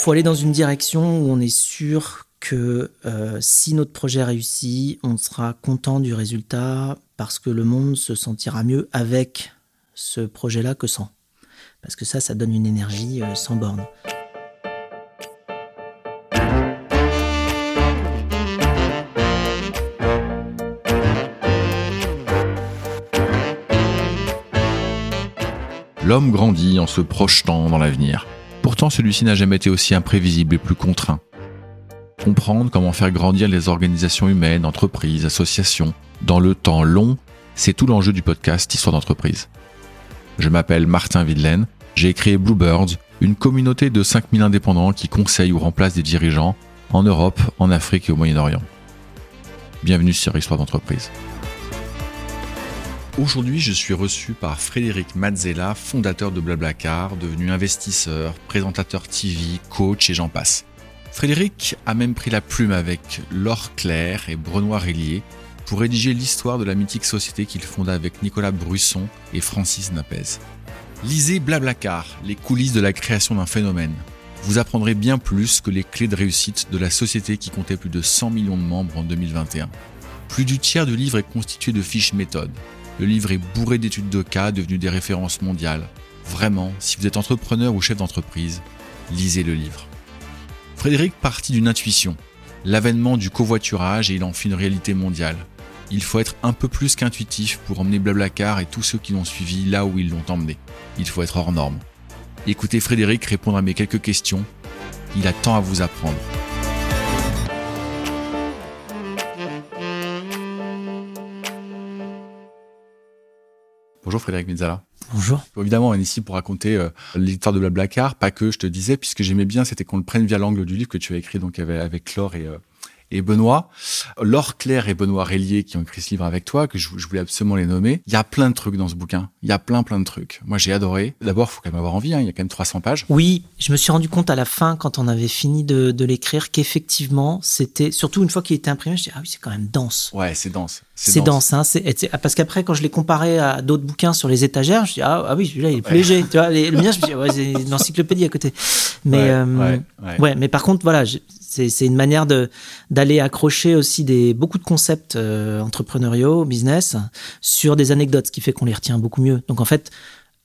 faut aller dans une direction où on est sûr que euh, si notre projet réussit, on sera content du résultat parce que le monde se sentira mieux avec ce projet-là que sans. Parce que ça, ça donne une énergie euh, sans borne. L'homme grandit en se projetant dans l'avenir. Pourtant, celui-ci n'a jamais été aussi imprévisible et plus contraint comprendre comment faire grandir les organisations humaines, entreprises, associations, dans le temps long, c'est tout l'enjeu du podcast Histoire d'entreprise. Je m'appelle Martin Videlaine, j'ai créé Bluebirds, une communauté de 5000 indépendants qui conseillent ou remplacent des dirigeants en Europe, en Afrique et au Moyen-Orient. Bienvenue sur Histoire d'entreprise. Aujourd'hui, je suis reçu par Frédéric Mazzella, fondateur de Blablacar, devenu investisseur, présentateur TV, coach et j'en passe. Frédéric a même pris la plume avec Laure Claire et Benoît Rélier pour rédiger l'histoire de la mythique société qu'il fonda avec Nicolas Brusson et Francis Napez. Lisez Blablacar, les coulisses de la création d'un phénomène. Vous apprendrez bien plus que les clés de réussite de la société qui comptait plus de 100 millions de membres en 2021. Plus du tiers du livre est constitué de fiches méthodes. Le livre est bourré d'études de cas devenues des références mondiales. Vraiment, si vous êtes entrepreneur ou chef d'entreprise, lisez le livre. Frédéric partit d'une intuition, l'avènement du covoiturage et il en fit une réalité mondiale. Il faut être un peu plus qu'intuitif pour emmener Blablacar et tous ceux qui l'ont suivi là où ils l'ont emmené. Il faut être hors norme. Écoutez Frédéric répondre à mes quelques questions. Il a tant à vous apprendre. Bonjour Frédéric Mezzala. Bonjour. Évidemment, on est ici pour raconter euh, l'histoire de Blablacar, pas que je te disais, puisque j'aimais bien, c'était qu'on le prenne via l'angle du livre que tu as écrit donc avec, avec Clore et, euh, et Benoît. Laure Claire et Benoît Rélier qui ont écrit ce livre avec toi, que je, voulais absolument les nommer. Il y a plein de trucs dans ce bouquin. Il y a plein, plein de trucs. Moi, j'ai adoré. D'abord, faut quand même avoir envie. Hein. Il y a quand même 300 pages. Oui, je me suis rendu compte à la fin, quand on avait fini de, de l'écrire, qu'effectivement, c'était, surtout une fois qu'il était imprimé, je dis, ah oui, c'est quand même dense. Ouais, c'est dense. C'est dense, hein. Parce qu'après, quand je l'ai comparé à d'autres bouquins sur les étagères, je dis, ah, ah oui, celui-là, il est plus léger. Tu vois, les, le mien, je me dis, ouais, c'est une encyclopédie à côté. Mais, ouais, euh, ouais, mais par contre, voilà, c'est une manière d'aller accrocher aussi des, beaucoup de concepts euh, entrepreneuriaux, business, sur des anecdotes, ce qui fait qu'on les retient beaucoup mieux. Donc en fait,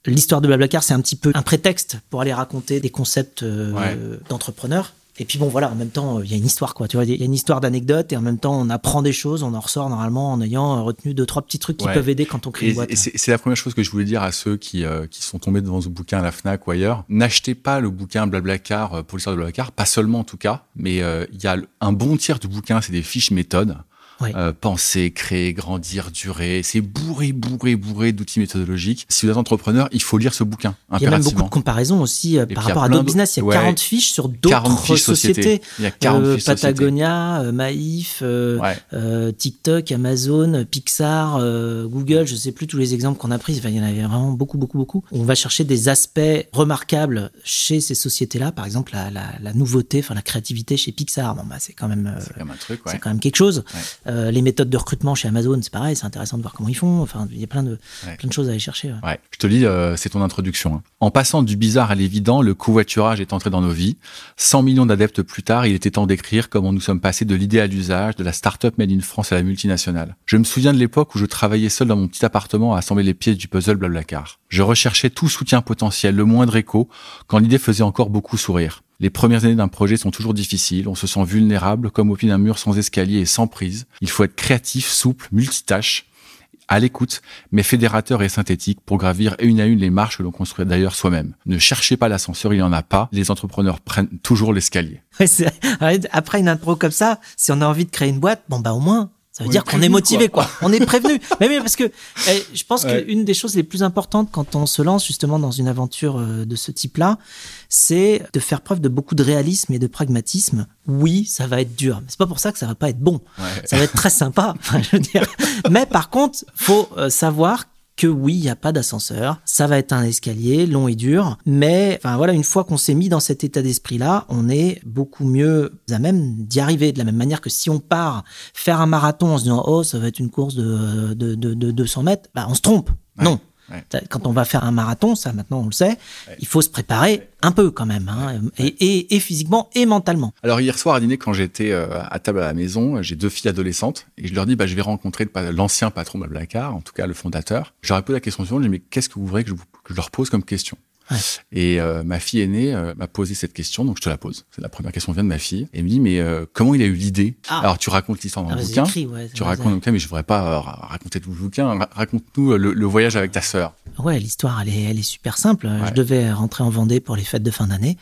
l'histoire de Blablacar, c'est un petit peu un prétexte pour aller raconter des concepts euh, d'entrepreneurs et puis bon, voilà, en même temps, il y a une histoire, quoi. Tu vois, il y a une histoire d'anecdote et en même temps, on apprend des choses, on en ressort normalement en ayant retenu deux, trois petits trucs qui peuvent aider quand on crée une boîte. Et c'est la première chose que je voulais dire à ceux qui, euh, qui sont tombés devant ce bouquin à la Fnac ou ailleurs. N'achetez pas le bouquin Blablacar euh, pour l'histoire de Blablacar, pas seulement en tout cas, mais euh, il y a un bon tiers du bouquin, c'est des fiches méthodes. Euh, penser, créer, grandir, durer. C'est bourré, bourré, bourré d'outils méthodologiques. Si vous êtes entrepreneur, il faut lire ce bouquin. Il y a même beaucoup de comparaisons aussi euh, par rapport à d'autres business. Il y a 40 fiches sur d'autres sociétés. Il y a 40 euh, fiches Patagonia, Maïf, TikTok, Amazon, Pixar, Google. Je sais plus tous les exemples qu'on a pris. il y en avait vraiment beaucoup, beaucoup, beaucoup. On va chercher des aspects remarquables chez ces sociétés-là. Par exemple, la, la, la, nouveauté, enfin la créativité chez Pixar. Bon, bah, c'est quand même, c'est quand même quelque chose. Euh, les méthodes de recrutement chez Amazon, c'est pareil, c'est intéressant de voir comment ils font. Enfin, il y a plein de, plein de choses à aller chercher. Ouais. Je te lis, euh, c'est ton introduction. Hein. En passant du bizarre à l'évident, le covoiturage est entré dans nos vies. 100 millions d'adeptes plus tard, il était temps d'écrire comment nous sommes passés de l'idée à l'usage, de la start-up made in France à la multinationale. Je me souviens de l'époque où je travaillais seul dans mon petit appartement à assembler les pièces du puzzle Blablacar. Je recherchais tout soutien potentiel, le moindre écho, quand l'idée faisait encore beaucoup sourire. Les premières années d'un projet sont toujours difficiles, on se sent vulnérable comme au pied d'un mur sans escalier et sans prise. Il faut être créatif, souple, multitâche, à l'écoute, mais fédérateur et synthétique pour gravir une à une les marches que l'on construit d'ailleurs soi-même. Ne cherchez pas l'ascenseur, il n'y en a pas. Les entrepreneurs prennent toujours l'escalier. Après une intro comme ça, si on a envie de créer une boîte, bon bah au moins ça veut dire qu'on est motivé, quoi. On est prévenu. mais oui, parce que eh, je pense qu'une des choses les plus importantes quand on se lance justement dans une aventure euh, de ce type-là, c'est de faire preuve de beaucoup de réalisme et de pragmatisme. Oui, ça va être dur, mais c'est pas pour ça que ça va pas être bon. Ça va être très sympa. je veux dire. Mais par contre, faut euh, savoir que oui, il n'y a pas d'ascenseur, ça va être un escalier long et dur, mais enfin voilà, une fois qu'on s'est mis dans cet état d'esprit-là, on est beaucoup mieux à même d'y arriver. De la même manière que si on part faire un marathon en se disant oh ça va être une course de, de, de, 200 mètres, bah, on se trompe. Non. Quand on va faire un marathon, ça maintenant on le sait, il faut se préparer un peu quand même, hein, et, physiquement et mentalement. Alors hier soir à dîner, quand j'étais euh, à table à la maison, j'ai deux filles adolescentes et je leur dis, bah, je vais rencontrer l'ancien patron de Blablacar, en tout cas le fondateur. Je leur ai posé la question suivante, je dis, mais qu'est-ce que vous voudrez que je, que je leur pose comme question? Et euh, ma fille aînée euh, m'a posé cette question, donc je te la pose. C'est la première question qui vient de ma fille. Elle me dit, mais euh, comment il a eu l'idée? Ah. Alors tu racontes l'histoire dans le ah, bouquin, tu racontes le bouquin, mais je voudrais pas raconter tout le bouquin. Raconte-nous le, voyage avec ta sœur. Ouais, l'histoire, elle est, elle est super simple. Je devais rentrer en Vendée pour les fêtes de fin d'année.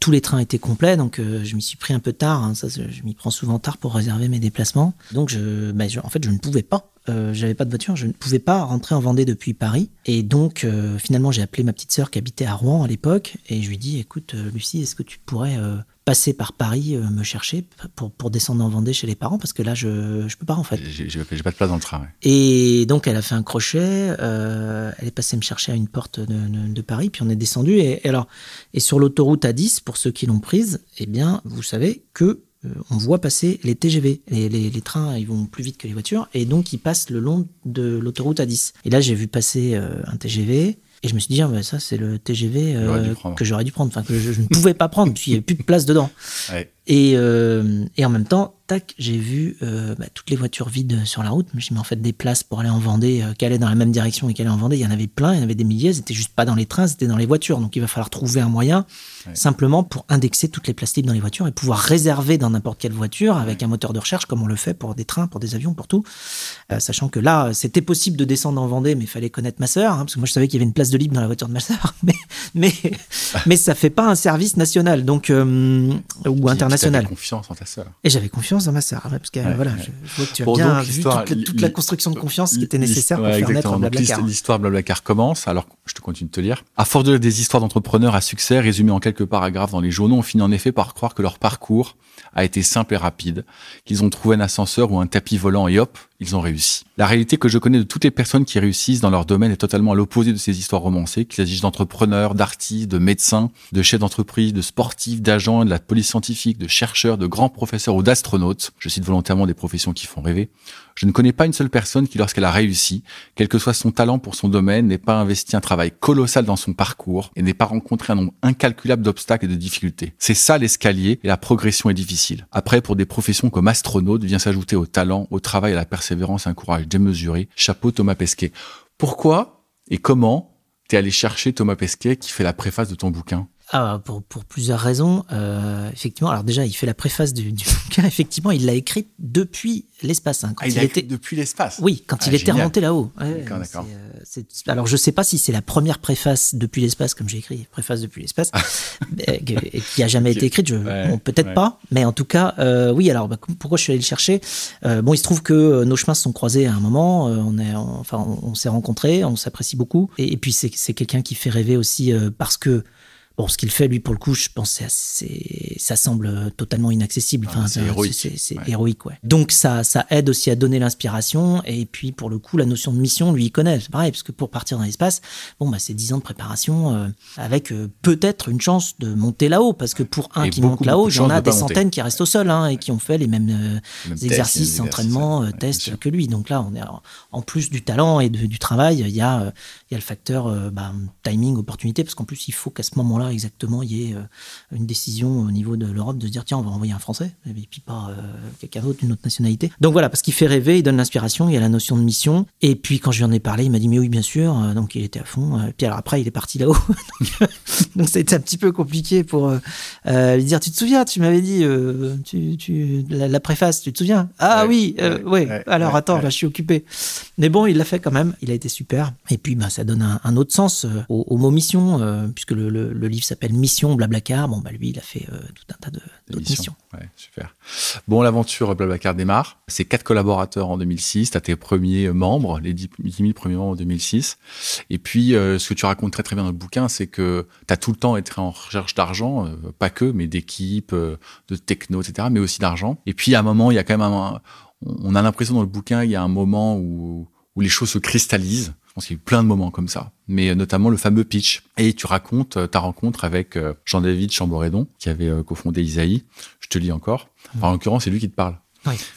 tous les trains étaient complets, donc je m'y suis pris un peu tard. Hein, ça, je m'y prends souvent tard pour réserver mes déplacements. Donc, je, bah, en fait, je ne pouvais pas euh, j'avais pas de voiture, je ne pouvais pas rentrer en Vendée depuis Paris. Et donc, euh, finalement, j'ai appelé ma petite sœur qui habitait à Rouen à l'époque, et je lui ai dit, écoute, euh, Lucie, est-ce que tu pourrais passer par Paris me chercher pour, pour descendre en Vendée chez les parents? Parce que là je je peux pas en fait. J'ai pas de place dans le train. Et donc elle a fait un crochet, elle est passée me chercher à une porte de, de, Paris puis on est descendu et, alors et sur l'autoroute A10 pour ceux qui l'ont prise, eh bien vous savez que on voit passer les TGV. Les, les, trains, ils vont plus vite que les voitures, et donc ils passent le long de l'autoroute A10. Et là, j'ai vu passer euh, un TGV, et je me suis dit, ah, bah, ça, c'est le TGV euh, que j'aurais dû prendre, enfin, que je, ne pouvais pas prendre, puisqu'il n'y avait plus de place dedans. Et, et, en même temps, tac, j'ai vu bah, toutes les voitures vides sur la route. Je me suis dit, mais en fait, des places pour aller en Vendée, qui allaient dans la même direction et qui allaient en Vendée, il y en avait plein, il y en avait des milliers, c'était juste pas dans les trains, c'était dans les voitures. Donc il va falloir trouver un moyen simplement pour indexer toutes les places libres dans les voitures et pouvoir réserver dans n'importe quelle voiture avec un moteur de recherche comme on le fait pour des trains, pour des avions, pour tout. Euh, sachant que là, c'était possible de descendre en Vendée, mais il fallait connaître ma sœur, hein, parce que moi je savais qu'il y avait une place de libre dans la voiture de ma sœur, mais mais mais ça fait pas un service national, donc euh, ou international. J'avais confiance en ta sœur. Et j'avais confiance dans ma sœur, parce que voilà, je, vois que tu as bien vu toute, la construction de confiance qui était nécessaire pour faire naître Blablacar. L'histoire Blablacar commence. Alors, je te continue de te lire. À force de des histoires d'entrepreneurs à succès résumées en quelques paragraphes dans les journaux, on finit en effet par croire que leur parcours a été simple et rapide, qu'ils ont trouvé un ascenseur ou un tapis volant et hop, ils ont réussi. La réalité que je connais de toutes les personnes qui réussissent dans leur domaine est totalement à l'opposé de ces histoires romancées, qu'il s'agisse d'entrepreneurs, d'artistes, de médecins, de chefs d'entreprise, de sportifs, d'agents, de la police scientifique, de chercheurs, de grands professeurs ou d'astronautes. Je cite volontairement des professions qui font rêver. Je ne connais pas une seule personne qui, lorsqu'elle a réussi, quel que soit son talent pour son domaine, n'ait pas investi un travail colossal dans son parcours et n'ait pas rencontré un nombre incalculable d'obstacles et de difficultés. C'est ça l'escalier et la progression est difficile. Après, pour des professions comme astronaute, vient s'ajouter au talent, au travail, à la persévérance, un courage démesuré. Chapeau Thomas Pesquet. Pourquoi et comment t'es allé chercher Thomas Pesquet qui fait la préface de ton bouquin? Ah, pour, pour, plusieurs raisons. Euh, effectivement, alors déjà, il fait la préface du, du bouquin. Effectivement, il l'a écrite depuis l'espace. Hein, ah, il, était depuis l'espace. Oui, quand ah, il était remonté là-haut. d'accord, d'accord. Euh, alors, je sais pas si c'est la première préface depuis l'espace, comme j'ai écrit, préface depuis l'espace, euh, qui a jamais été écrite. Je, peut-être pas, mais en tout cas, euh, oui. Alors, bah, pourquoi je suis allé le chercher? Euh, Bon, il se trouve que nos chemins se sont croisés à un moment. on est, enfin, on, s'est rencontrés, on s'apprécie beaucoup, et, et puis c'est quelqu'un qui fait rêver aussi parce que Bon, ce qu'il fait, lui, pour le coup, je pense c'est ça semble totalement inaccessible. Enfin, c'est héroïque. C'est héroïque, ouais. Donc ça, ça aide aussi à donner l'inspiration. Et puis, pour le coup, la notion de mission, lui, il connaît. C'est pareil, parce que pour partir dans l'espace, bon, bah, c'est dix ans de préparation euh, avec euh, peut-être une chance de monter là-haut, parce que pour un qui monte là-haut, il y en a des centaines qui restent au sol hein, et qui ont fait les mêmes, euh, exercices, entraînements, tests que lui. Donc là, on est en plus du talent et du travail, il y a, il y a le facteur bah, timing, opportunité, parce qu'en plus, il faut qu'à ce moment-là exactement il y ait euh, une décision au niveau de l'Europe de se dire tiens on va envoyer un Français et puis pas euh, quelqu'un d'autre d'une autre nationalité. Donc voilà parce qu'il fait rêver, il donne l'inspiration, il y a la notion de mission. Et puis quand je lui en ai parlé il m'a dit mais oui bien sûr euh, donc il était à fond. Et puis alors après il est parti là-haut. Donc, ça a été un petit peu compliqué pour lui dire tu te souviens tu m'avais dit tu, tu la, préface tu te souviens? Ah oui ouais, alors attends là je suis occupé. Mais bon il l'a fait quand même. Il a été super. Et puis bah ça donne un, autre sens au, mot mission puisque le, le, le livre s'appelle Mission Blablacar. Bon, bah lui, il a fait euh, tout un tas d'autres missions. Ouais, super. Bon, l'aventure Blablacar démarre. C'est quatre collaborateurs en 2006. Tu as tes premiers membres, les 10 000 premiers membres en 2006. Et puis, euh, ce que tu racontes très très bien dans le bouquin, c'est que tu as tout le temps été en recherche d'argent, euh, pas que, mais d'équipes, de techno, etc., mais aussi d'argent. Et puis, à un moment, il y a quand même un, on a l'impression dans le bouquin, il y a un moment où, où les choses se cristallisent pense qu'il y a eu plein de moments comme ça, mais euh, notamment le fameux pitch. Et tu racontes euh, ta rencontre avec euh, Jean-David Chamboredon, qui avait cofondé Isaïe. Je te lis encore. en l'occurrence, c'est lui qui te parle.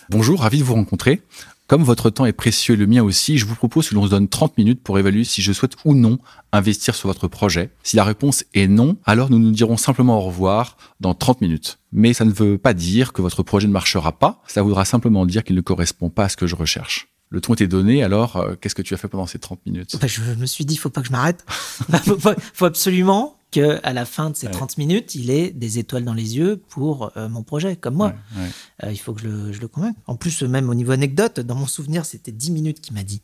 Bonjour, ravi de vous rencontrer. Comme votre temps est précieux et le mien aussi, je vous propose que l'on se donne 30 minutes pour évaluer si je souhaite ou non investir sur votre projet. Si la réponse est non, alors nous nous dirons simplement au revoir dans 30 minutes. Mais ça ne veut pas dire que votre projet ne marchera pas, ça voudra simplement dire qu'il ne correspond pas à ce que je recherche. Le ton était donné, alors euh, qu'est-ce que tu as fait pendant ces 30 minutes? Bah, Je me suis dit, il faut pas que je m'arrête. Il faut, absolument que à la fin de ces 30 minutes, il ait des étoiles dans les yeux pour euh, mon projet, comme moi. Euh, il faut que je le, je le convainque. En plus, même au niveau anecdote, dans mon souvenir, c'était 10 minutes qu'il m'a dit.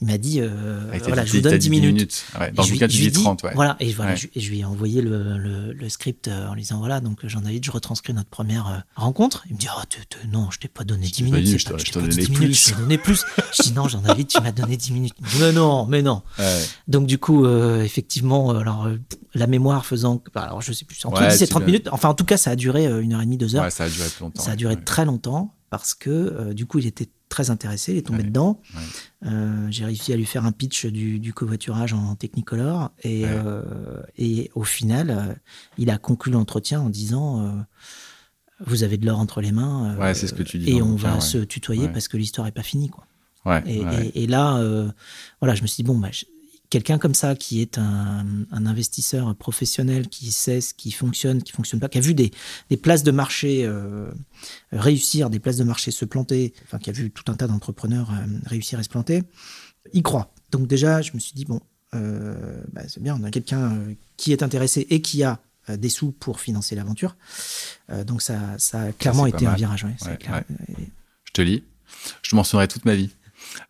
Il m'a dit, euh, ah, voilà, je vous donne 10 minutes. Dans le cas, tu dis 30. Voilà, et, voilà, je, lui ai envoyé le, le, script en lui disant, voilà, donc je retranscris notre première rencontre. Il me dit, oh, non, je t'ai pas donné 10 minutes. je t'ai donné plus. Je donné plus. je dis, non, j'en avais, tu m'as donné 10 minutes. mais non, mais non. Donc, du coup, effectivement, alors, la mémoire faisant, alors je sais plus, entre 10 et 30 minutes. Enfin, en tout cas, ça a duré une heure et demie, deux heures. ça a duré longtemps. Ça a duré très longtemps parce que euh, du coup, il était très intéressé, il est tombé dedans. Euh, j'ai réussi à lui faire un pitch du, covoiturage en Technicolor et, euh, et au final, il a conclu l'entretien en disant Vous avez de l'or entre les mains. c'est ce que tu dis. Et on va se tutoyer parce que l'histoire n'est pas finie. Quoi. Et, et, là, voilà, je me suis dit Bon, bah, quelqu'un comme ça qui est un, investisseur professionnel qui sait ce qui fonctionne, qui fonctionne pas, qui a vu des, places de marché euh, réussir, des places de marché se planter, enfin qui a vu tout un tas d'entrepreneurs euh, réussir et se planter, il croit. Donc déjà, je me suis dit bon, euh, bah, c'est bien, on a quelqu'un qui est intéressé et qui a des sous pour financer l'aventure. donc ça, ça a clairement été un virage. Je te lis, je m'en souviendrai toute ma vie.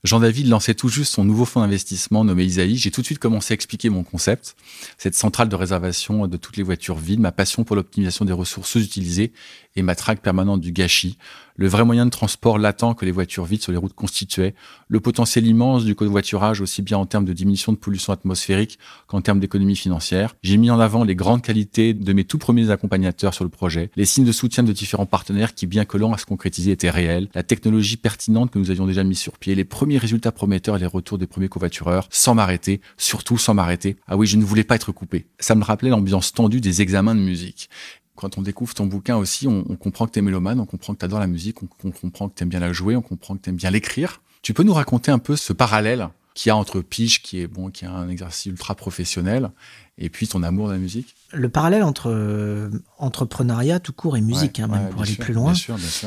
Jean-David lançait tout juste son nouveau fonds d'investissement nommé Isaïe. J'ai tout de suite commencé à expliquer mon concept, cette centrale de réservation de toutes les voitures vides, ma passion pour l'optimisation des ressources utilisées et ma traque permanente du gâchis, le vrai moyen de transport latent que les voitures vides sur les routes constituaient, le potentiel immense du covoiturage aussi bien en termes de diminution de pollution atmosphérique qu'en termes d'économie financière. J'ai mis en avant les grandes qualités de mes tout premiers accompagnateurs sur le projet, les signes de soutien de différents partenaires qui, bien que lents à se concrétiser, étaient réels, la technologie pertinente que nous avions déjà mis sur pied, les premiers résultats prometteurs et les retours des premiers covoitureurs, sans m'arrêter, surtout sans m'arrêter. Ah oui, je ne voulais pas être coupé. Ça me rappelait l'ambiance tendue des examens de musique quand on découvre ton bouquin aussi, on, comprend que tu es mélomane, on comprend que tu adores la musique, on, comprend que tu aimes bien la jouer, on comprend que tu aimes bien l'écrire. Tu peux nous raconter un peu ce parallèle qu'il y a entre Pitch, qui est bon, qui est un exercice ultra professionnel, et puis ton amour de la musique? Le parallèle entre euh, entrepreneuriat tout court et musique, hein, même pour aller plus loin.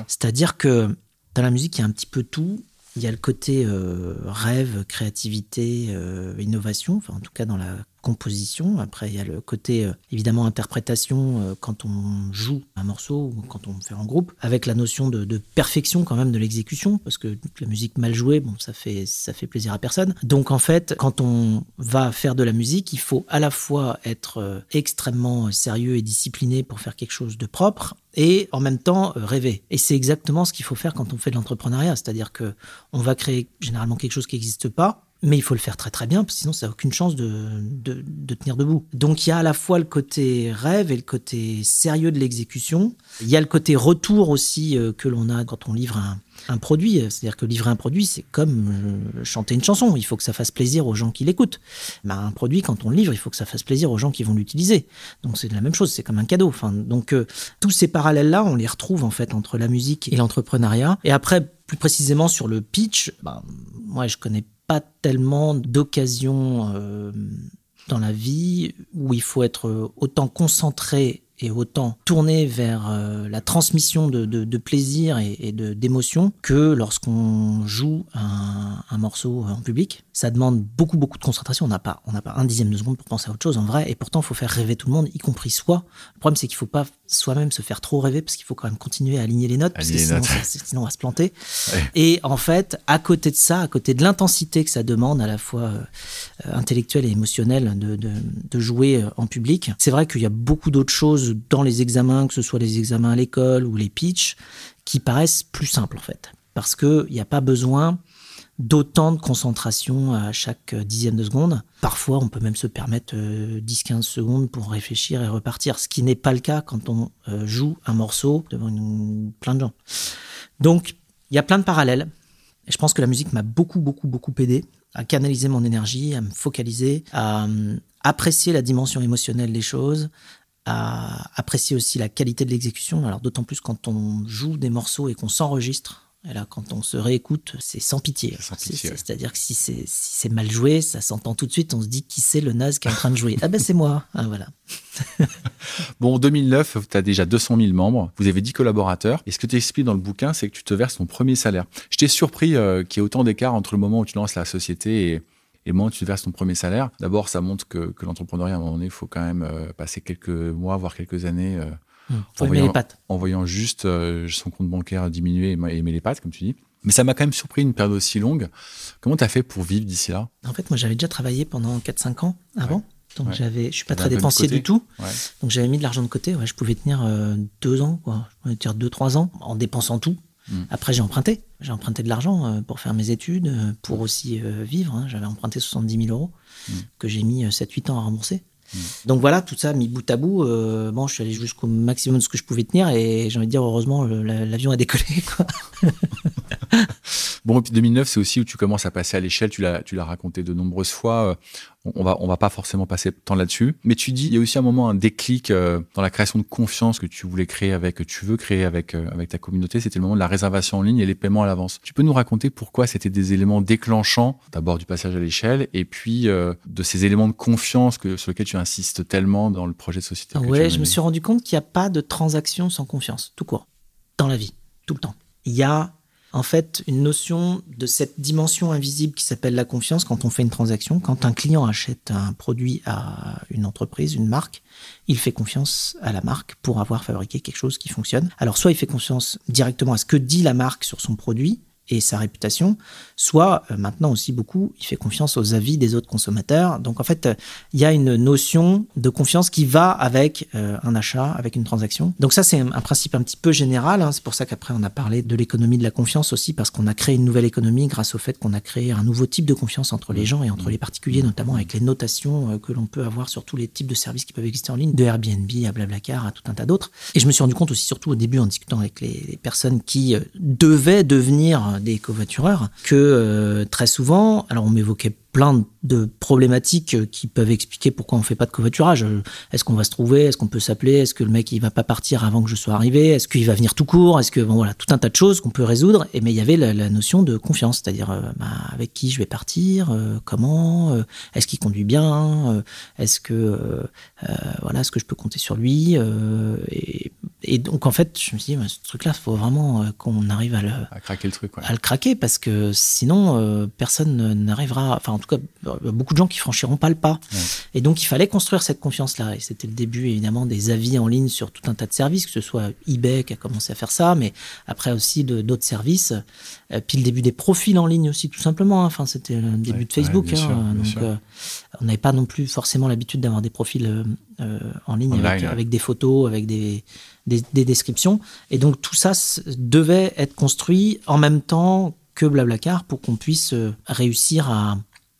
C'est-à-dire que dans la musique, il y a un petit peu tout. Il y a le côté euh, rêve, créativité, euh, innovation, enfin en tout cas dans la composition. Après, il y a le côté, euh, évidemment, interprétation quand on joue un morceau ou quand on fait en groupe, avec la notion de, perfection quand même de l'exécution, parce que la musique mal jouée, bon, ça fait, ça fait plaisir à personne. Donc, en fait, quand on va faire de la musique, il faut à la fois être extrêmement sérieux et discipliné pour faire quelque chose de propre, et en même temps rêver. Et c'est exactement ce qu'il faut faire quand on fait de l'entrepreneuriat, c'est-à-dire que on va créer généralement quelque chose qui n'existe pas, mais il faut le faire très très bien, parce sinon ça n'a aucune chance de, de, tenir debout. Donc il y a à la fois le côté rêve et le côté sérieux de l'exécution. Il y a le côté retour aussi euh, que l'on a quand on livre un, un produit. C'est-à-dire que livrer un produit, c'est comme euh, chanter une chanson. Il faut que ça fasse plaisir aux gens qui l'écoutent. Un produit, quand on le livre, il faut que ça fasse plaisir aux gens qui vont l'utiliser. Donc c'est la même chose, c'est comme un cadeau. Enfin, donc euh, tous ces parallèles-là, on les retrouve en fait entre la musique et l'entrepreneuriat. Et après, plus précisément sur le pitch, ben, moi je connais pas tellement d'occasions euh, dans la vie où il faut être autant concentré et autant tourné vers euh, la transmission de, de, plaisir et, et d'émotion que lorsqu'on joue un, un, morceau en public. Ça demande beaucoup, beaucoup de concentration. On n'a pas, on n'a pas un dixième de seconde pour penser à autre chose en vrai. Et pourtant, il faut faire rêver tout le monde, y compris soi. Le problème, c'est qu'il ne faut pas soi-même se faire trop rêver parce qu'il faut quand même continuer à aligner les notes parce que sinon, sinon, on va se planter. Et en fait, à côté de ça, à côté de l'intensité que ça demande à la fois euh, intellectuelle et émotionnelle de, de, de jouer euh, en public, c'est vrai qu'il y a beaucoup d'autres choses dans les examens, que ce soit les examens à l'école ou les pitchs, qui paraissent plus simples en fait. Parce qu'il n'y a pas besoin d'autant de concentration à chaque dixième de seconde. Parfois, on peut même se permettre 10-15 euh, secondes pour réfléchir et repartir, ce qui n'est pas le cas quand on euh, joue un morceau devant plein de gens. Donc, il y a plein de parallèles. Et je pense que la musique m'a beaucoup, beaucoup, beaucoup aidé à canaliser mon énergie, à me focaliser, à euh, apprécier la dimension émotionnelle des choses, à apprécier aussi la qualité de l'exécution. Alors d'autant plus quand on joue des morceaux et qu'on s'enregistre là, quand on se réécoute, c'est sans pitié. C'est-à-dire que si c'est mal joué, ça s'entend tout de suite. On se dit qui c'est le naze qui est en train de jouer? ah ben c'est moi. Ah, voilà. bon, en 2009, tu as déjà 200 000 membres. Vous avez 10 collaborateurs. Et ce que tu expliques dans le bouquin, c'est que tu te verses ton premier salaire. J'étais surpris euh, qu'il y ait autant d'écart entre le moment où tu lances la société et, et le moment où tu te verses ton premier salaire. D'abord, ça montre que, que l'entrepreneuriat, à un moment donné, il faut quand même euh, passer quelques mois, voire quelques années. Euh, Mmh. en, voyant, les pattes. en voyant juste euh, son compte bancaire diminuer et aimer les pattes, comme tu dis. Mais ça m'a quand même surpris une période aussi longue. Comment tu as fait pour vivre d'ici là? En fait, moi, j'avais déjà travaillé pendant 4-5 ans avant. Donc, j'avais, je suis pas très dépensier du tout. Donc, j'avais mis de l'argent de côté. Ouais, je pouvais tenir euh, deux ans, quoi. Je pouvais tenir deux, trois ans en dépensant tout. Mmh. Après, j'ai emprunté. J'ai emprunté de l'argent euh, pour faire mes études, pour aussi vivre. Hein. J'avais emprunté 70 000 euros mmh. que j'ai mis 7-8 ans à rembourser. Mm. Donc voilà, tout ça mis bout à bout, euh, bon, je suis allé jusqu'au maximum de ce que je pouvais tenir et j'ai envie de dire heureusement l'avion a décollé. bon, et puis 2009, c'est aussi où tu commences à passer à l'échelle. Tu l'as, tu l'as raconté de nombreuses fois. Euh, on va, on va pas forcément passer temps là-dessus. Mais tu dis, il y a aussi un moment, un déclic euh, dans la création de confiance que tu voulais créer avec, que tu veux créer avec, euh, avec ta communauté. C'était le moment de la réservation en ligne et les paiements à l'avance. Tu peux nous raconter pourquoi c'était des éléments déclenchants, d'abord du passage à l'échelle et puis de ces éléments de confiance que, sur lesquels tu insistes tellement dans le projet de société. Ouais, je me suis rendu compte qu'il n'y a pas de transaction sans confiance, tout court, dans la vie, tout le temps. Il y a en fait une notion de cette dimension invisible qui s'appelle la confiance quand on fait une transaction. Quand un client achète un produit à une entreprise, une marque, il fait confiance à la marque pour avoir fabriqué quelque chose qui fonctionne. Alors soit il fait confiance directement à ce que dit la marque sur son produit, et sa réputation, soit euh, maintenant aussi beaucoup, il fait confiance aux avis des autres consommateurs. Donc en fait, il y a une notion de confiance qui va avec euh, un achat, avec une transaction. Donc ça, c'est un, principe un petit peu général. Hein. C'est pour ça qu'après, on a parlé de l'économie de la confiance aussi, parce qu'on a créé une nouvelle économie grâce au fait qu'on a créé un nouveau type de confiance entre les gens et entre les particuliers, notamment avec les notations euh, que l'on peut avoir sur tous les types de services qui peuvent exister en ligne, de Airbnb à Blablacar, à tout un tas d'autres. Et je me suis rendu compte aussi, surtout au début, en discutant avec les, les personnes qui devaient devenir des covoitureurs que euh, très souvent, alors on m'évoquait plein de problématiques qui peuvent expliquer pourquoi on fait pas de covoiturage. Est-ce qu'on va se trouver? Est-ce qu'on peut s'appeler? Est-ce que le mec il va pas partir avant que je sois arrivé? Est-ce qu'il va venir tout court? Est-ce que bon voilà tout un tas de choses qu'on peut résoudre. Et mais il y avait la, notion de confiance, c'est-à-dire euh, bah, avec qui je vais partir, euh, comment, euh, est-ce qu'il conduit bien, est-ce que voilà est-ce que je peux compter sur lui et, et, donc en fait je me suis dit bah, ce truc-là il faut vraiment qu'on arrive à le à craquer le truc, à le craquer parce que sinon personne n'arrivera. Enfin tout cas, beaucoup de gens qui franchiront pas le pas. Et donc, il fallait construire cette confiance-là. Et c'était le début, évidemment, des avis en ligne sur tout un tas de services, que ce soit eBay qui a commencé à faire ça, mais après aussi d'autres services. Euh, puis le début des profils en ligne aussi, tout simplement. Hein. Enfin, c'était le début de Facebook. Hein. donc, euh, on n'avait pas non plus forcément l'habitude d'avoir des profils euh, en ligne avec, des photos, avec des, des, des descriptions. Et donc, tout ça devait être construit en même temps que Blablacar pour qu'on puisse réussir à,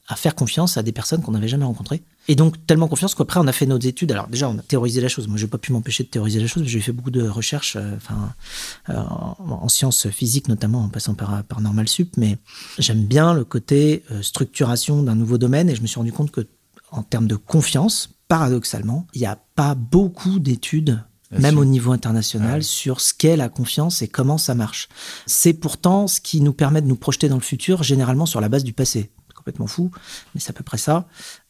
à faire confiance à des personnes qu'on n'avait jamais rencontrées. Et donc, tellement confiance qu'après, on a fait nos études. Alors, déjà, on a théorisé la chose. Moi, je n'ai pas pu m'empêcher de théoriser la chose. J'ai fait beaucoup de recherches euh, enfin, euh, en, sciences physiques, notamment en passant par, par Normal Sup. Mais j'aime bien le côté euh, structuration d'un nouveau domaine. Et je me suis rendu compte que, en termes de confiance, paradoxalement, il n'y a pas beaucoup d'études même au niveau international, sur ce qu'est la confiance et comment ça marche. C'est pourtant ce qui nous permet de nous projeter dans le futur, généralement sur la base du passé complètement fou, mais c'est à peu près ça.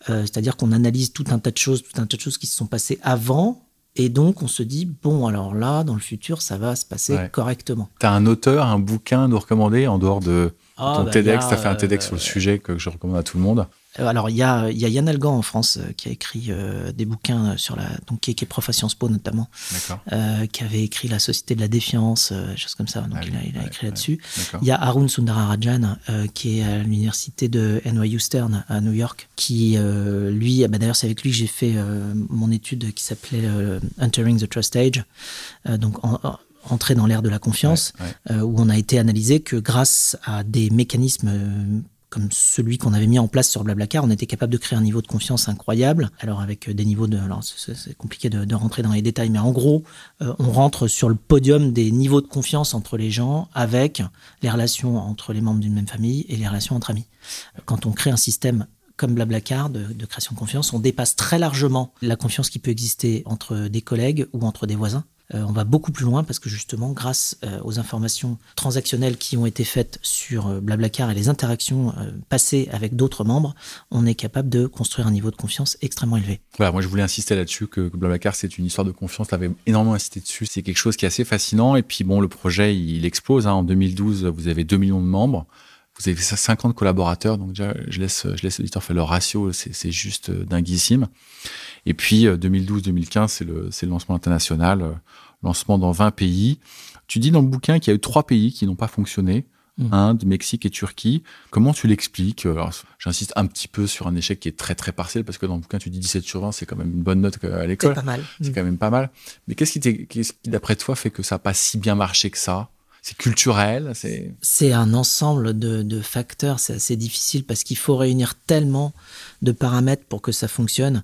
Euh, c'est-à-dire qu'on analyse tout un tas de choses, tout un tas de choses qui se sont passées avant, et donc on se dit, bon, alors là, dans le futur, ça va se passer correctement. Tu as un auteur, un bouquin à nous recommander en dehors de ah, ton bah, TEDx, tu as fait un TEDx sur le euh, sujet que je recommande à tout le monde. Euh, alors, il y a, y a, Yann Algan en France euh, qui a écrit euh, des bouquins sur la. Donc, qui, est prof à Sciences Po notamment. qui avait écrit La Société de la Défiance, des choses comme ça. Donc, ah il, a, écrit là-dessus. Il y a Arun Sundararajan qui est à l'université de NYU Stern à New York, qui, lui, bah, d'ailleurs, c'est avec lui que j'ai fait mon étude qui s'appelait Entering the Trust Age. donc, entrer dans l'ère de la confiance, où on a été analysé que grâce à des mécanismes comme celui qu'on avait mis en place sur Blablacar, on était capable de créer un niveau de confiance incroyable. Alors avec euh, des niveaux de, alors c'est compliqué de, rentrer dans les détails, mais en gros, euh, on rentre sur le podium des niveaux de confiance entre les gens, avec les relations entre les membres d'une même famille et les relations entre amis. Quand on crée un système comme Blablacar de, de création de confiance, on dépasse très largement la confiance qui peut exister entre des collègues ou entre des voisins. Euh, on va beaucoup plus loin parce que justement, grâce euh, aux informations transactionnelles qui ont été faites sur euh, Blablacar et les interactions passées avec d'autres membres, on est capable de construire un niveau de confiance extrêmement élevé. Voilà, moi je voulais insister là-dessus que, Blablacar c'est une histoire de confiance. Tu avais énormément insisté dessus. C'est quelque chose qui est assez fascinant. Et puis bon, le projet il explose. Hein. En 2012, vous avez 2 millions de membres. Vous avez 50 collaborateurs, donc déjà, je laisse, je laisse l'éditeur faire le ratio, c'est juste dinguissime. Et puis, 2012-2015, c'est le, le lancement international lancement dans 20 pays. Tu dis dans le bouquin qu'il y a eu trois pays qui n'ont pas fonctionné. Mmh. Inde, Mexique et Turquie. Comment tu l'expliques? J'insiste un petit peu sur un échec qui est très très partiel parce que dans le bouquin tu dis 17 sur 20, c'est quand même une bonne note à l'école. C'est pas mal. C'est quand même pas mal. Mais qu'est-ce qui, qui d'après toi fait que ça n'a pas si bien marché que ça? C'est culturel C'est un ensemble de, de facteurs. C'est assez difficile parce qu'il faut réunir tellement de paramètres pour que ça fonctionne.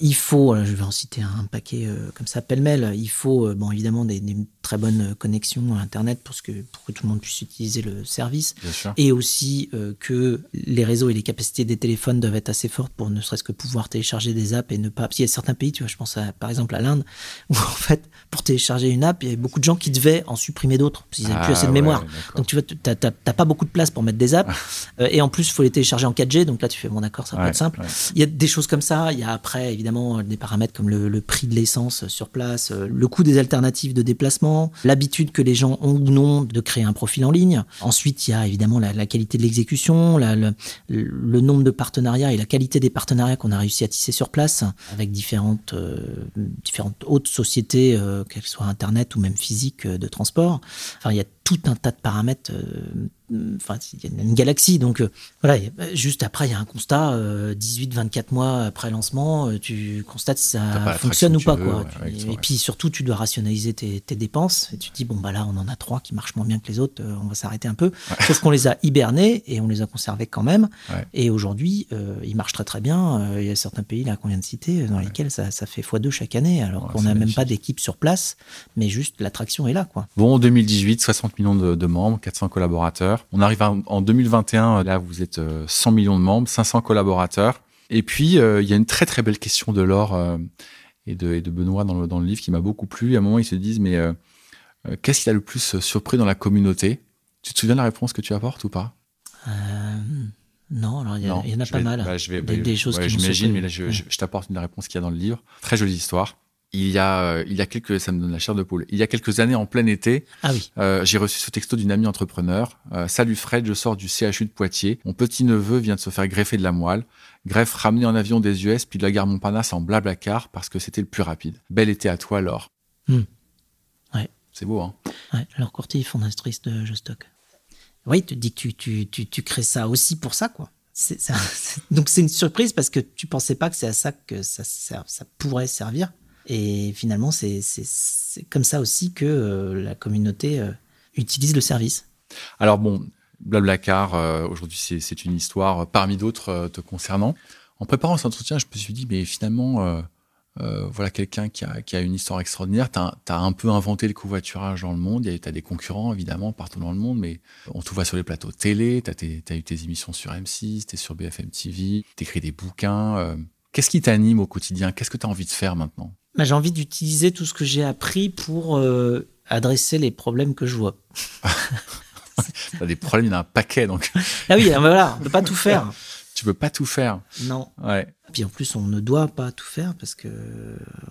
Il faut, je vais en citer un paquet euh, comme ça pêle-mêle. Il faut, euh, bon évidemment des, des, très bonnes connexions à Internet pour que pour que tout le monde puisse utiliser le service, et aussi euh, que les réseaux et les capacités des téléphones doivent être assez fortes pour ne serait-ce que pouvoir télécharger des apps et ne pas. Parce qu'il y a certains pays, tu vois, je pense à, par exemple à l'Inde, où en fait pour télécharger une app, il y avait beaucoup de gens qui devaient en supprimer d'autres plus assez de ah mémoire. donc tu vois, tu n'as pas beaucoup de place pour mettre des apps. Euh, et en plus, il faut les télécharger en 4G. Donc là, tu fais, bon, d'accord, ça va être simple. Il y a des choses comme ça. Il y a après, évidemment, des paramètres comme le, prix de l'essence sur place, euh, le coût des alternatives de déplacement, l'habitude que les gens ont ou non de créer un profil en ligne. Ensuite, il y a évidemment la, qualité de l'exécution, le, le, nombre de partenariats et la qualité des partenariats qu'on a réussi à tisser sur place avec différentes, euh, différentes hautes sociétés, qu'elles soient Internet ou même physiques de transport. Enfin, il y a tout un tas de paramètres euh, enfin, il y a une galaxie. Donc euh, voilà, juste après, il y a un constat. 18-24 euh, mois après lancement, tu constates si ça fonctionne ou pas. quoi. et, puis surtout, tu dois rationaliser tes, dépenses. Et tu te dis, bon, bah là, on en a trois qui marchent moins bien que les autres, on va s'arrêter un peu. Sauf qu'on les a hibernés et on les a conservés quand même. Et aujourd'hui, ils marchent très très bien. Il y a certains pays là qu'on vient de citer dans lesquels ça, ça fait x2 chaque année, alors qu'on n'a même pas d'équipe sur place, mais juste l'attraction est là. Quoi. Bon, en 2018, 60 millions de, de membres, 400 collaborateurs. On arrive en 2021, là vous êtes 100 euh, millions de membres, 500 collaborateurs. Et puis euh, il y a une très très belle question de Laure euh, et, de, de, Benoît dans le, dans le livre qui m'a beaucoup plu. À un moment ils se disent mais qu'est-ce qui a le plus surpris dans la communauté? Tu te souviens de la réponse que tu apportes ou pas? Non, alors il y, en a pas mal. Bah, je vais, des, des, choses que j'imagine, mais là je, je t'apporte une réponse qu'il y a dans le livre. Très jolie histoire il y a euh, il y a quelques ça me donne la chair de poule. Il y a quelques années en plein été, ah oui. euh, j'ai reçu ce texto d'une amie entrepreneur. Euh, Salut Fred, je sors du CHU de Poitiers. Mon petit neveu vient de se faire greffer de la moelle. Greffe ramené en avion des US puis de la gare Montparnasse en blablacar parce que c'était le plus rapide. Bel été à toi Laure. Hmm. Ouais. C'est beau hein. Ouais, leur courtier fondatrice de Je Stock. Oui, tu dis que tu, tu, tu, tu crées ça aussi pour ça quoi. Ça, donc c'est une surprise parce que tu pensais pas que c'est à ça que ça, ça, ça pourrait servir. Et finalement, c'est comme ça aussi que euh, la communauté euh, utilise le service. Alors bon, Blablacar, euh, aujourd'hui, c'est une histoire parmi d'autres te concernant. En préparant cet entretien, je me suis dit, mais finalement, voilà quelqu'un qui a, une histoire extraordinaire. Tu as, as, un peu inventé le covoiturage dans le monde. Tu as des concurrents, évidemment, partout dans le monde, mais on te voit sur les plateaux télé. Tu as, eu tes émissions sur M6, tu es sur BFM TV, tu écris des bouquins. Qu'est-ce qui t'anime au quotidien? Qu'est-ce que tu as envie de faire maintenant? Bah, j'ai envie d'utiliser tout ce que j'ai appris pour euh, adresser les problèmes que je vois. T'as des problèmes, il y en a un paquet donc. ah oui, voilà, on ne peut pas tout faire. tu peux pas tout faire. Non. Ouais. Puis en plus, on ne doit pas tout faire parce que,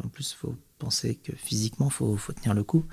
en plus, il faut penser que physiquement, faut, faut tenir le coup.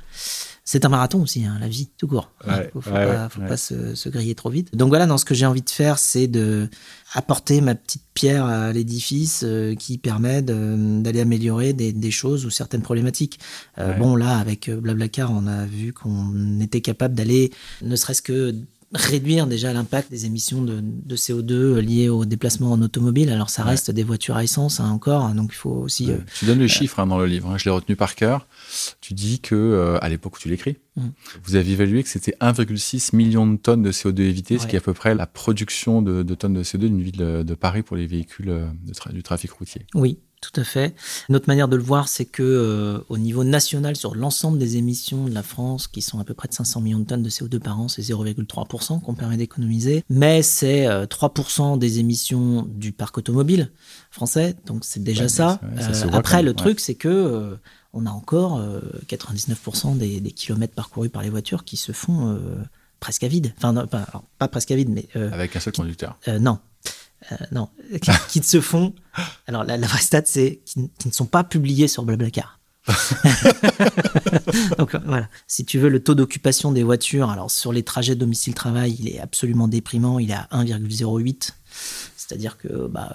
C'est un marathon aussi, hein, la vie, tout court. Il ne faut, pas, se, griller trop vite. Donc voilà, dans ce que j'ai envie de faire, c'est de apporter ma petite pierre à l'édifice euh, qui permet d'aller améliorer des, choses ou certaines problématiques. Euh, bon, là, avec euh, Blablacar, on a vu qu'on était capable d'aller, ne serait-ce que réduire déjà l'impact des émissions de, CO2 liées au déplacement en automobile. Alors ça reste des voitures à essence hein, encore, hein, donc il faut aussi. tu donnes le chiffre hein, dans le livre, je l'ai retenu par cœur. Tu dis que à l'époque où tu l'écris, mm. vous avez évalué que c'était 1,6 million de tonnes de CO2 évitées, ce qui est à peu près la production de, tonnes de CO2 d'une ville de, Paris pour les véhicules du trafic routier. Oui, Tout à fait. Une autre manière de le voir, c'est que euh, au niveau national, sur l'ensemble des émissions de la France, qui sont à peu près de 500 millions de tonnes de CO2 par an, c'est 0,3% qu'on permet d'économiser. Mais c'est 3% euh, des émissions du parc automobile français, donc c'est déjà ça. Euh, après, le truc, c'est que on a encore 99% des, des, kilomètres parcourus par les voitures qui se font presque à vide. Enfin, pas, pas, presque à vide, mais avec un seul conducteur. non, euh, non, qui, se font. Alors la, vraie stat, c'est qui, ne sont pas publiés sur Blablacar. Donc voilà, si tu veux le taux d'occupation des voitures, alors sur les trajets domicile-travail, il est absolument déprimant, il est à 1,08. C'est-à-dire que bah,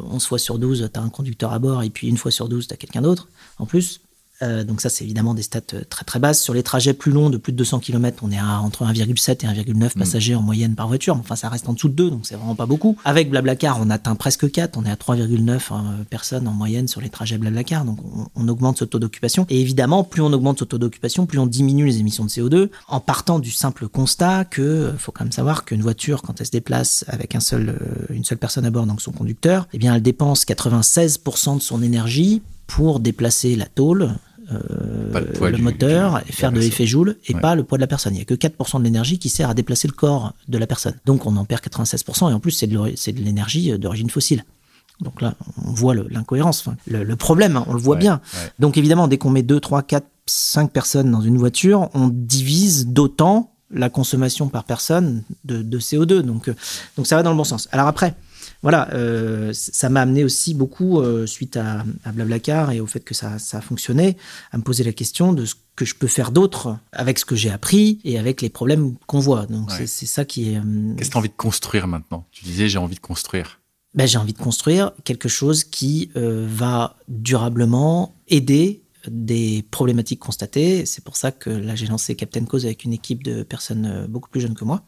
11 euh, fois sur 12, tu as un conducteur à bord et puis une fois sur 12, tu as quelqu'un d'autre en plus. Euh, donc ça, c'est évidemment des stats euh, très très basses. Sur les trajets plus longs de plus de 200 km, on est à entre 1,7 et 1,9 mm. passagers en moyenne par voiture. Enfin, ça reste en dessous de 2, donc c'est vraiment pas beaucoup. Avec Blablacar, on atteint presque 4. On est à 3,9 euh, personnes en moyenne sur les trajets Blablacar. Donc on, augmente ce taux d'occupation. Et évidemment, plus on augmente ce taux d'occupation, plus on diminue les émissions de CO2 en partant du simple constat que faut quand même savoir qu'une voiture, quand elle se déplace avec un seul, une seule personne à bord, donc son conducteur, eh bien, elle dépense 96% de son énergie pour déplacer la tôle, euh, le, moteur et faire de l'effet Joule et pas le poids de la personne. Il n'y a que 4% de l'énergie qui sert à déplacer le corps de la personne. Donc on en perd 96% et en plus c'est de l'énergie d'origine fossile. Donc là, on voit l'incohérence, le, problème, hein, on le voit bien. Donc évidemment, dès qu'on met 2, 3, 4, 5 personnes dans une voiture, on divise d'autant la consommation par personne de, de CO2. Donc, euh, donc ça va dans le bon sens. Alors après, voilà, euh, ça m'a amené aussi beaucoup, euh, suite à, Blablacar et au fait que ça, ça a fonctionné, à me poser la question de ce que je peux faire d'autre avec ce que j'ai appris et avec les problèmes qu'on voit. Donc c'est ça qui est... Euh, Qu'est-ce que tu as envie de construire maintenant? Tu disais j'ai envie de construire. Ben, j'ai envie de construire quelque chose qui va durablement aider des problématiques constatées. C'est pour ça que là, j'ai lancé Captain Cause avec une équipe de personnes euh, beaucoup plus jeunes que moi.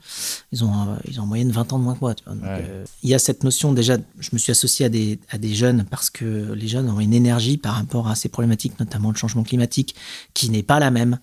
Ils ont, euh, ils ont en moyenne 20 ans de moins que moi. Euh, il y a cette notion, déjà, je me suis associé à des, à des jeunes parce que les jeunes ont une énergie par rapport à ces problématiques, notamment le changement climatique, qui n'est pas la même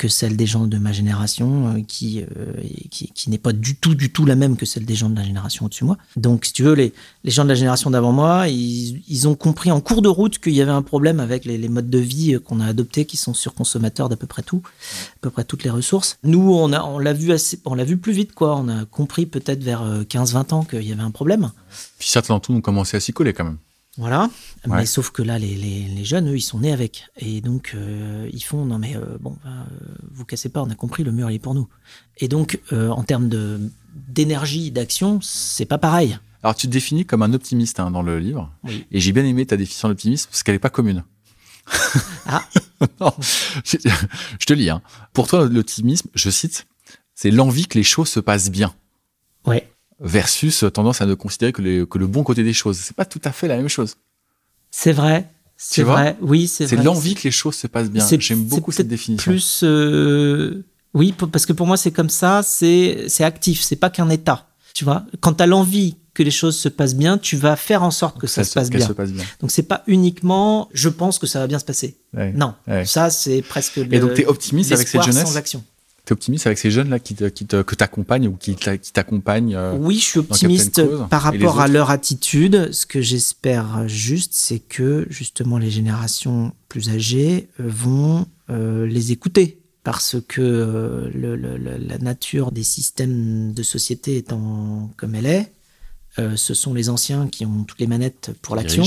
que celle des gens de ma génération, euh, qui, euh, qui, qui n'est pas du tout, du tout la même que celle des gens de la génération au-dessus de moi. Donc, si tu veux, les, les gens de la génération d'avant moi, ils, ils, ont compris en cours de route qu'il y avait un problème avec les, modes de vie qu'on a adoptés, qui sont surconsommateurs d'à peu près tout, à peu près toutes les ressources. Nous, on a, on l'a vu assez, on l'a vu plus vite, quoi. On a compris peut-être vers 15-20 euh, ans qu'il y avait un problème. Puis certains d'entre nous ont commencé à s'y coller quand même. Voilà. Mais sauf que là, les, les, les, jeunes, eux, ils sont nés avec. Et donc, euh, ils font non, mais euh, bon, bah, vous cassez pas, on a compris, le mur, il est pour nous. Et donc, euh, en termes d'énergie, d'action, c'est pas pareil. Alors, tu te définis comme un optimiste hein, dans le livre. Et j'ai bien aimé ta définition d'optimisme parce qu'elle n'est pas commune. Ah non, je, je, te lis. Hein. Pour toi, l'optimisme, je cite, c'est l'envie que les choses se passent bien. Ouais versus tendance à ne considérer que, le bon côté des choses. C'est pas tout à fait la même chose. C'est vrai. C'est vrai. Oui, c'est C'est l'envie que les choses se passent bien. J'aime beaucoup cette définition. Plus, euh, oui, parce que pour moi c'est comme ça. C'est c'est actif. C'est pas qu'un état. Tu vois, quand tu as l'envie que les choses se passent bien, tu vas faire en sorte que ça, se, passe bien. se passe bien. Donc c'est pas uniquement je pense que ça va bien se passer. non, ça c'est presque. Et donc tu es optimiste avec cette jeunesse? sans action optimiste avec ces jeunes-là qui, qui que t'accompagnent ou qui t'accompagnent euh, Oui, je suis optimiste par rapport à leur attitude. Ce que j'espère juste, c'est que justement les générations plus âgées euh, vont euh, les écouter. Parce que le, la nature des systèmes de société étant comme elle est, ce sont les anciens qui ont toutes les manettes pour l'action.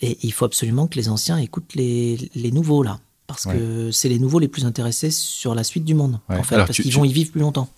Et il faut absolument que les anciens écoutent les, les nouveaux là parce que c'est les nouveaux les plus intéressés sur la suite du monde, en fait, parce qu'ils vont y vivre plus longtemps.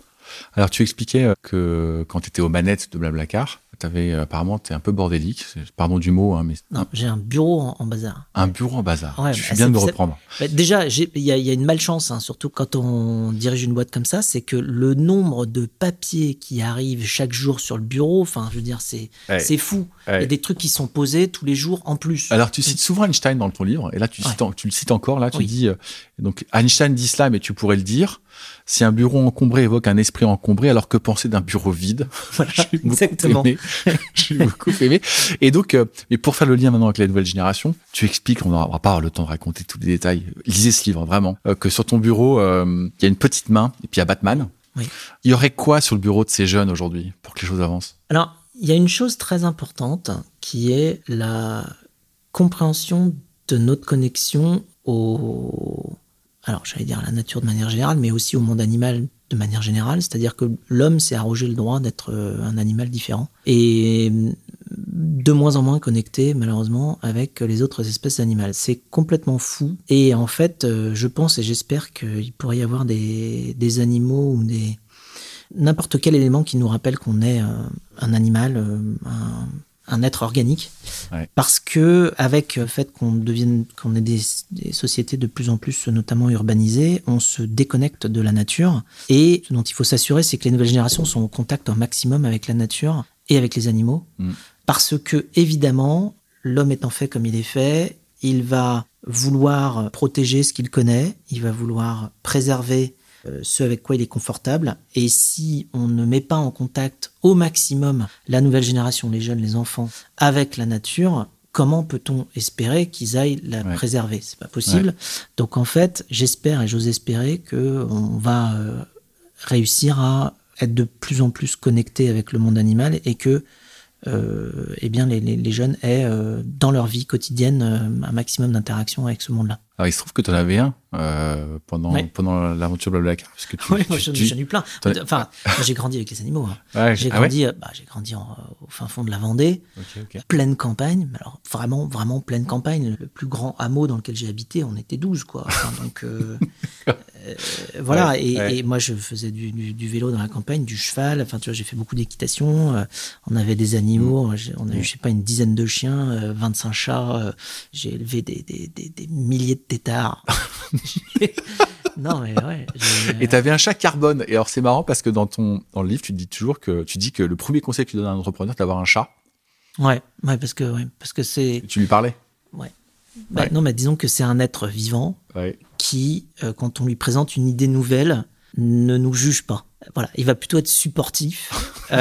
Alors, tu expliquais euh, que quand tu étais aux manettes de Blablacar, avais, euh, apparemment, tu es un peu bordélique, pardon du mot. Hein, mais... Non, j'ai un bureau en, bazar. Un bureau en bazar. Ouais, je suis bien de me reprendre. Bah, déjà, il y, a une malchance, hein, surtout quand on dirige une boîte comme ça, c'est que le nombre de papiers qui arrivent chaque jour sur le bureau, enfin, je veux dire, c'est c'est fou. Il y a des trucs qui sont posés tous les jours en plus. Alors, tu cites souvent Einstein dans ton livre, et là, tu, cites, tu le cites encore, là, tu dis, euh, donc Einstein dit cela, mais tu pourrais le dire. Si un bureau encombré évoque un esprit encombré, alors que penser d'un bureau vide? Voilà. J'ai beaucoup aimé. Et donc, euh, mais pour faire le lien maintenant avec la nouvelle génération, tu expliques, on n'aura pas le temps de raconter tous les détails. Lisez ce livre vraiment, euh, que sur ton bureau, euh, il y a une petite main et puis il y a Batman. Oui. Il y aurait quoi sur le bureau de ces jeunes aujourd'hui pour que les choses avancent? Alors, il y a une chose très importante qui est la compréhension de notre connexion au, alors j'allais dire à la nature de manière générale, mais aussi au monde animal de manière générale, c'est-à-dire que l'homme s'est arrogé le droit d'être euh, un animal différent et de moins en moins connecté malheureusement avec les autres espèces animales. C'est complètement fou et en fait euh, je pense et j'espère qu'il pourrait y avoir des, animaux ou des n'importe quel élément qui nous rappelle qu'on est euh, un animal, un être organique. Parce que avec le fait qu'on devienne, qu'on ait des, sociétés de plus en plus, notamment urbanisées, on se déconnecte de la nature. Et ce dont il faut s'assurer, c'est que les nouvelles générations sont en contact au maximum avec la nature et avec les animaux. Mm. Parce que, évidemment, l'homme étant fait comme il est fait, il va vouloir protéger ce qu'il connaît, il va vouloir préserver euh, ce avec quoi il est confortable. Et si on ne met pas en contact au maximum la nouvelle génération, les jeunes, les enfants, avec la nature, comment peut-on espérer qu'ils aillent la préserver? C'est pas possible. Donc en fait, j'espère et j'ose espérer que on va euh, réussir à être de plus en plus connecté avec le monde animal et que euh, eh bien les, les, jeunes aient dans leur vie quotidienne un maximum d'interaction avec ce monde-là. Alors il se trouve que tu en avais un euh, pendant, pendant l'aventure Blablacar. Parce que tu, moi j'en ai eu plein. Enfin, j'ai grandi avec les animaux. Hein. J'ai ah grandi, euh, bah, j'ai grandi au fin fond de la Vendée, pleine campagne. Alors vraiment, vraiment pleine campagne. Le plus grand hameau dans lequel j'ai habité, on était 12 quoi. donc euh, voilà. Et, moi je faisais du, du, vélo dans la campagne, du cheval. Enfin tu vois, j'ai fait beaucoup d'équitation. on avait des animaux. Mm. On a eu, je sais pas, une dizaine de chiens, 25 chats. j'ai élevé des, des, des, des milliers de tétards. non, mais ouais. Et tu avais un chat carbone. Et alors, c'est marrant parce que dans ton dans le livre, tu dis toujours que tu dis que le premier conseil que tu donnes à un entrepreneur, c'est d'avoir un chat. Ouais, ouais, parce que, ouais, parce que c'est. Tu lui parlais Ouais. Bah, non, mais disons que c'est un être vivant qui, euh, quand on lui présente une idée nouvelle, ne nous juge pas. Voilà, il va plutôt être supportif euh,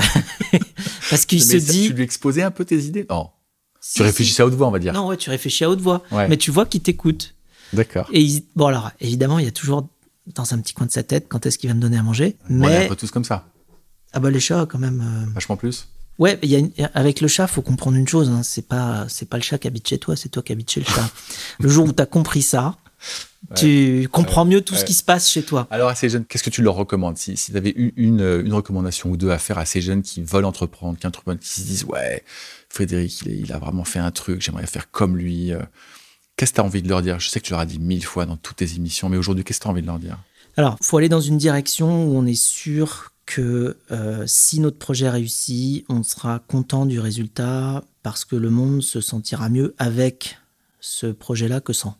parce qu'il se dit. Tu lui exposais un peu tes idées? Non. tu réfléchissais à haute voix, on va dire. Non, ouais, tu réfléchis à haute voix, mais tu vois qu'il t'écoute. D'accord. Et bon, alors, évidemment, il y a toujours dans un petit coin de sa tête quand est-ce qu'il va me donner à manger. Mais. Ouais, pas tous comme ça. Ah bah, les chats, quand même. Euh, Vachement plus. Ouais, y a avec le chat, faut comprendre une chose. Hein. c'est pas, c'est pas le chat qui habite chez toi, c'est toi qui habites chez le chat. le jour où tu as compris ça, tu comprends mieux tout ce qui se passe chez toi. Alors, à ces jeunes, qu'est-ce que tu leur recommandes? Si, si tu avais une, une, une, recommandation ou deux à faire à ces jeunes qui veulent entreprendre, qui qui se disent Ouais, Frédéric, il, il a vraiment fait un truc, j'aimerais faire comme lui. Qu'est-ce que tu as envie de leur dire? Je sais que tu leur as dit mille fois dans toutes tes émissions, mais aujourd'hui, qu'est-ce que tu as envie de leur dire? Alors, il faut aller dans une direction où on est sûr que euh, si notre projet réussit, on sera content du résultat parce que le monde se sentira mieux avec ce projet-là que sans.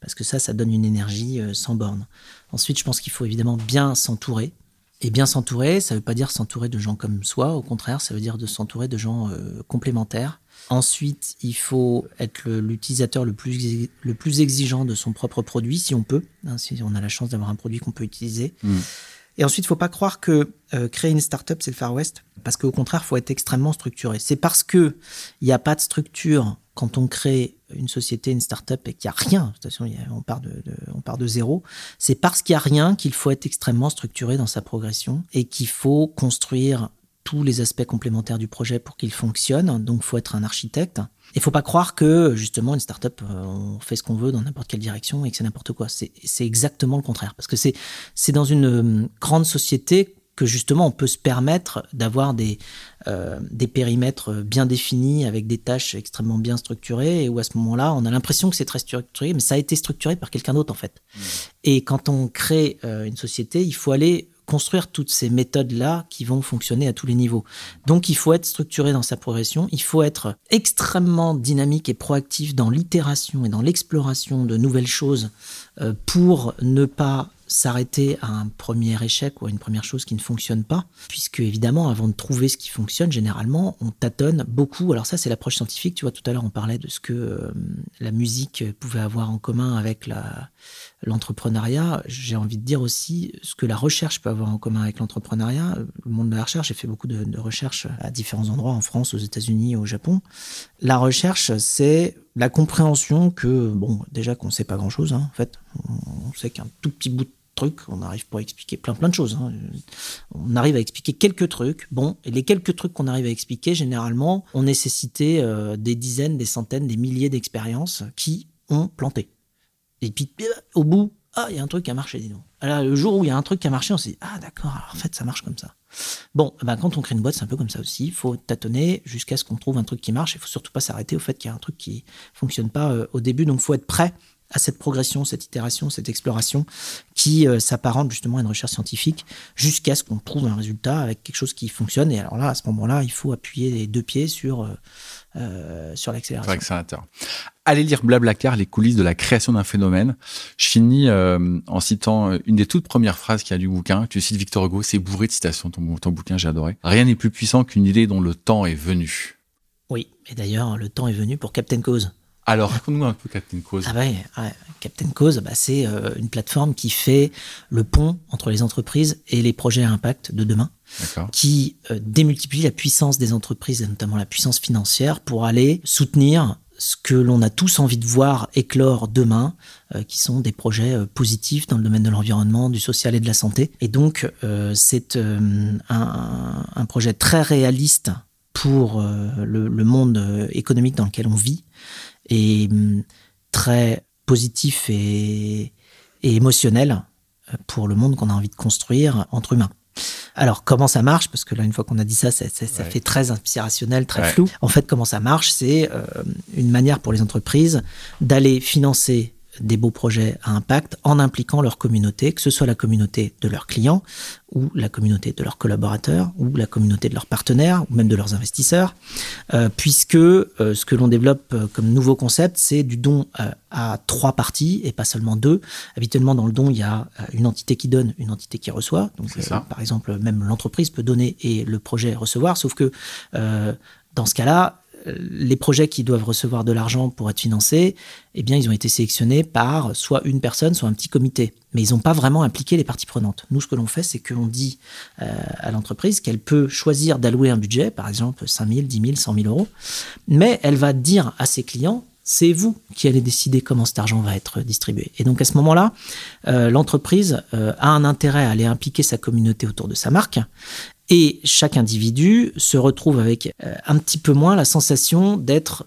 Parce que ça, ça donne une énergie euh, sans borne. Ensuite, je pense qu'il faut évidemment bien s'entourer. Et bien s'entourer, ça ne veut pas dire s'entourer de gens comme soi, au contraire, ça veut dire de s'entourer de gens euh, complémentaires Ensuite, il faut être l'utilisateur le, plus, le plus exigeant de son propre produit, si on peut, hein, si on a la chance d'avoir un produit qu'on peut utiliser. Mm. Et ensuite, il ne faut pas croire que euh, créer une startup, c'est le Far West, parce qu'au contraire, il faut être extrêmement structuré. C'est parce que il n'y a pas de structure quand on crée une société, une startup, et qu'il n'y a rien, de toute façon, on, part de, zéro, c'est parce qu'il n'y a rien qu'il faut être extrêmement structuré dans sa progression et qu'il faut construire tous les aspects complémentaires du projet pour qu'il fonctionne. Donc, faut être un architecte. Il faut pas croire que justement une startup, euh, on fait ce qu'on veut dans n'importe quelle direction et que c'est n'importe quoi. C'est exactement le contraire, parce que c'est c'est dans une euh, grande société que justement on peut se permettre d'avoir des euh, des périmètres bien définis avec des tâches extrêmement bien structurées et où à ce moment-là on a l'impression que c'est très structuré mais ça a été structuré par quelqu'un d'autre en fait. Mmh. Et quand on crée une société, il faut aller construire toutes ces méthodes-là qui vont fonctionner à tous les niveaux. Donc il faut être structuré dans sa progression, il faut être extrêmement dynamique et proactif dans l'itération et dans l'exploration de nouvelles choses euh, pour ne pas s'arrêter à un premier échec ou à une première chose qui ne fonctionne pas, puisque évidemment, avant de trouver ce qui fonctionne, généralement, on tâtonne beaucoup. Alors ça, c'est l'approche scientifique. Tu vois, tout à l'heure, on parlait de ce que euh, la musique pouvait avoir en commun avec l'entrepreneuriat. J'ai envie de dire aussi ce que la recherche peut avoir en commun avec l'entrepreneuriat. Le monde de la recherche, j'ai fait beaucoup de, de recherches à différents endroits, en France, aux États-Unis, au Japon. La recherche, c'est la compréhension que, bon, déjà qu'on ne sait pas grand-chose, hein, en fait, on sait qu'un tout petit bout de trucs, on arrive pas à expliquer plein plein de choses. Hein. On arrive à expliquer quelques trucs. Bon, et les quelques trucs qu'on arrive à expliquer, généralement, ont nécessité euh, des dizaines, des centaines, des milliers d'expériences qui ont planté. Et puis, au bout, ah, il y a un truc qui a marché, dis donc. Alors, le jour où il y a un truc qui a marché, on s'est dit, ah d'accord, en fait, ça marche comme ça. Bon, ben, quand on crée une boîte, c'est un peu comme ça aussi. Il faut tâtonner jusqu'à ce qu'on trouve un truc qui marche. Il faut surtout pas s'arrêter au fait qu'il y a un truc qui fonctionne pas euh, au début. Donc, faut être prêt à cette progression, cette itération, cette exploration qui euh, s'apparente justement à une recherche scientifique jusqu'à ce qu'on trouve un résultat avec quelque chose qui fonctionne. Et alors là, à ce moment-là, il faut appuyer les deux pieds sur, euh, euh sur l'accélérateur. Allez lire Blablacar, les coulisses de la création d'un phénomène. Je finis euh, en citant une des toutes premières phrases qu'il y a du bouquin. Tu cites Victor Hugo, c'est bourré de citations, ton, ton bouquin, j'ai adoré. Rien n'est plus puissant qu'une idée dont le temps est venu. Oui, et d'ailleurs, le temps est venu pour Captain Cause. Alors, raconte-nous un peu Captain Cause. Ah ouais, Captain Cause, bah, c'est euh, une plateforme qui fait le pont entre les entreprises et les projets à impact de demain, qui euh, démultiplie la puissance des entreprises, et notamment la puissance financière, pour aller soutenir ce que l'on a tous envie de voir éclore demain, euh, qui sont des projets positifs dans le domaine de l'environnement, du social et de la santé. Et donc, c'est un, un, projet très réaliste pour le, le, monde économique dans lequel on vit et hum, très positif et, émotionnel euh, pour le monde qu'on a envie de construire entre humains. Alors, comment ça marche? Parce que là, une fois qu'on a dit ça, ça, fait très inspirationnel, très flou. En fait, comment ça marche? C'est euh, une manière pour les entreprises d'aller financer des beaux projets à impact en impliquant leur communauté, que ce soit la communauté de leurs clients ou la communauté de leurs collaborateurs ou la communauté de leurs partenaires ou même de leurs investisseurs, euh, puisque euh, ce que l'on développe euh, comme nouveau concept, c'est du don à trois parties et pas seulement deux. Habituellement, dans le don, il y a une entité qui donne, une entité qui reçoit. Donc, par exemple, même l'entreprise peut donner et le projet recevoir, sauf que dans ce cas-là, les projets qui doivent recevoir de l'argent pour être financés, eh bien, ils ont été sélectionnés par soit une personne, soit un petit comité. Mais ils n'ont pas vraiment impliqué les parties prenantes. Nous, ce que l'on fait, c'est qu'on dit euh, à l'entreprise qu'elle peut choisir d'allouer un budget, par exemple 5 000, 10 000, 100 000 euros, mais elle va dire à ses clients, c'est vous qui allez décider comment cet argent va être distribué. Et donc à ce moment-là, euh, l'entreprise euh, a un intérêt à aller impliquer sa communauté autour de sa marque et chaque individu se retrouve avec euh, un petit peu moins la sensation d'être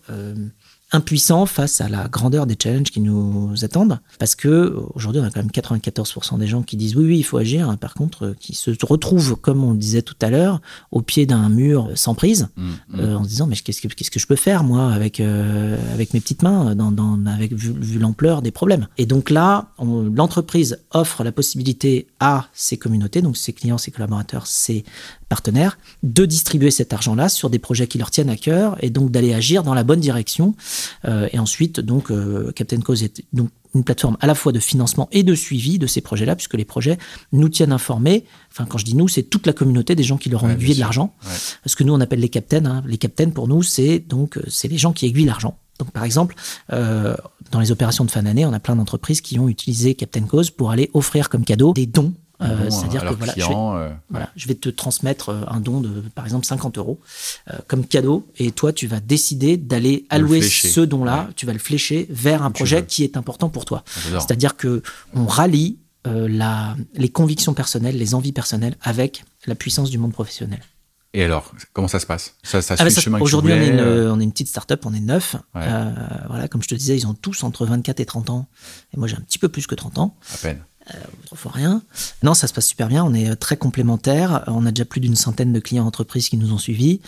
euh, impuissant face à la grandeur des challenges qui nous attendent. Parce que aujourd'hui, on a quand même 94% des gens qui disent oui, oui, il faut agir. Par contre, euh, qui se retrouvent, comme on le disait tout à l'heure, au pied d'un mur sans prise, mmh, mmh. en se disant mais qu'est-ce que, qu'est-ce que je peux faire moi avec avec mes petites mains, dans, dans avec vu, vu l'ampleur des problèmes? Et donc là, l'entreprise offre la possibilité à ses communautés, donc ses clients, ses collaborateurs, ses partenaires, de distribuer cet argent-là sur des projets qui leur tiennent à cœur et donc d'aller agir dans la bonne direction. Euh, et ensuite, donc, euh, Captain Cause est donc une plateforme à la fois de financement et de suivi de ces projets-là, puisque les projets nous tiennent informés. Enfin, quand je dis nous, c'est toute la communauté des gens qui leur ont aiguillé de l'argent. Ce que nous, on appelle les captains. Hein. Les captains, pour nous, c'est donc c'est les gens qui aiguillent l'argent. Donc, par exemple, euh, dans les opérations de fin d'année, on a plein d'entreprises qui ont utilisé Captain Cause pour aller offrir comme cadeau des dons euh, c'est-à-dire que voilà, je vais, euh, voilà, je vais te transmettre euh, un don de, par exemple, 50 euros comme cadeau, et toi, tu vas décider d'aller allouer ce don-là, tu vas le flécher vers un projet qui est important pour toi. C'est-à-dire que on rallie la, les convictions personnelles, les envies personnelles avec la puissance du monde professionnel. Et alors, comment ça se passe? Ça, ça, ah bah chemin Aujourd'hui, on, une, on est une petite start-up, on est neuf. voilà, comme je te disais, ils ont tous entre 24 et 30 ans. Et moi, j'ai un petit peu plus que 30 ans. À peine. Euh, autrefois rien. Non, ça se passe super bien. On est euh, très complémentaires. On a déjà plus d'une centaine de clients entreprises qui nous ont suivis.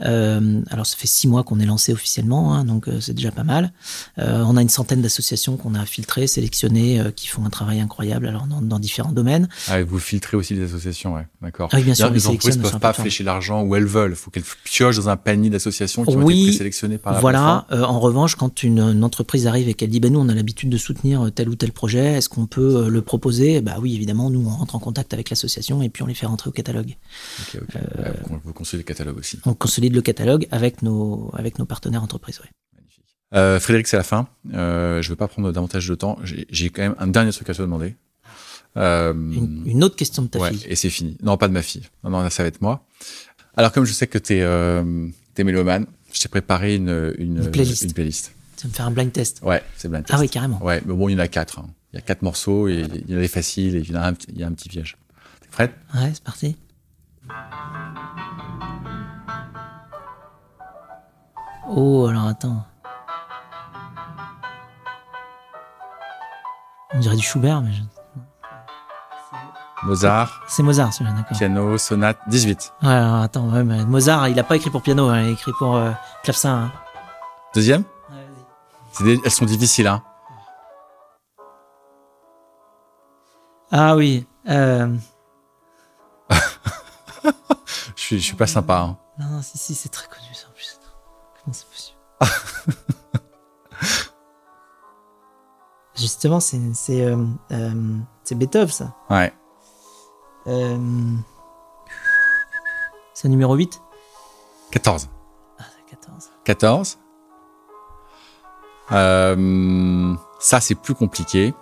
Euh, alors, ça fait six mois qu'on est lancé officiellement, hein, donc c'est déjà pas mal. on a une centaine d'associations qu'on a filtrées, sélectionnées, qui font un travail incroyable alors dans, différents domaines. Ah, vous filtrez aussi les associations, ouais, d'accord. Ah oui, bien sûr. Les entreprises ne peuvent pas flécher l'argent où elles veulent. Il faut qu'elles piochent dans un panier d'associations qui ont été sélectionnées par la Voilà. en revanche, quand une, entreprise arrive et qu'elle dit, ben nous, on a l'habitude de soutenir tel ou tel projet, est-ce qu'on peut le proposer bah oui, évidemment, nous, on rentre en contact avec l'association et puis on les fait rentrer au catalogue. Ok, ok. Euh, on consolide le catalogue aussi. On consolide le catalogue avec nos, avec nos partenaires entreprises. Euh, Frédéric, c'est la fin. Euh, je ne veux pas prendre davantage de temps. J'ai quand même un dernier truc à te demander. Euh, une, autre question de ta ouais, fille. Et c'est fini. Non, pas de ma fille. Non, non, ça va être moi. Alors, comme je sais que tu es, euh, es mélomane, je t'ai préparé une, une, une, playlist. une playlist. Tu vas me faire un blind test. Ouais, c'est blind test. Ah oui, carrément. Ouais, mais bon, il y en a quatre. Hein. Il y a quatre morceaux et il y en a des faciles et il y, a un, il y a un petit piège. T'es prête? Ouais, c'est parti. Oh, alors attends. On dirait du Schubert, mais je... Mozart. C'est Mozart, celui-là, d'accord. Piano, sonate, 18. Ouais, alors attends, ouais, mais Mozart, il a pas écrit pour piano, hein, il a écrit pour euh, clavecin. Hein. Deuxième? Ouais, vas-y. C'est des- Elles sont difficiles, hein. Ah oui. Euh... Je suis, je suis pas sympa. Hein. Non, non, si, si, c'est très connu ça en plus. Comment c'est possible? Justement, c'est c'est euh, euh, c'est Beethoven, ça. Ouais. Euh... C'est numéro 8 14. Ah, c'est 14. 14. Euh, ça, c'est plus compliqué.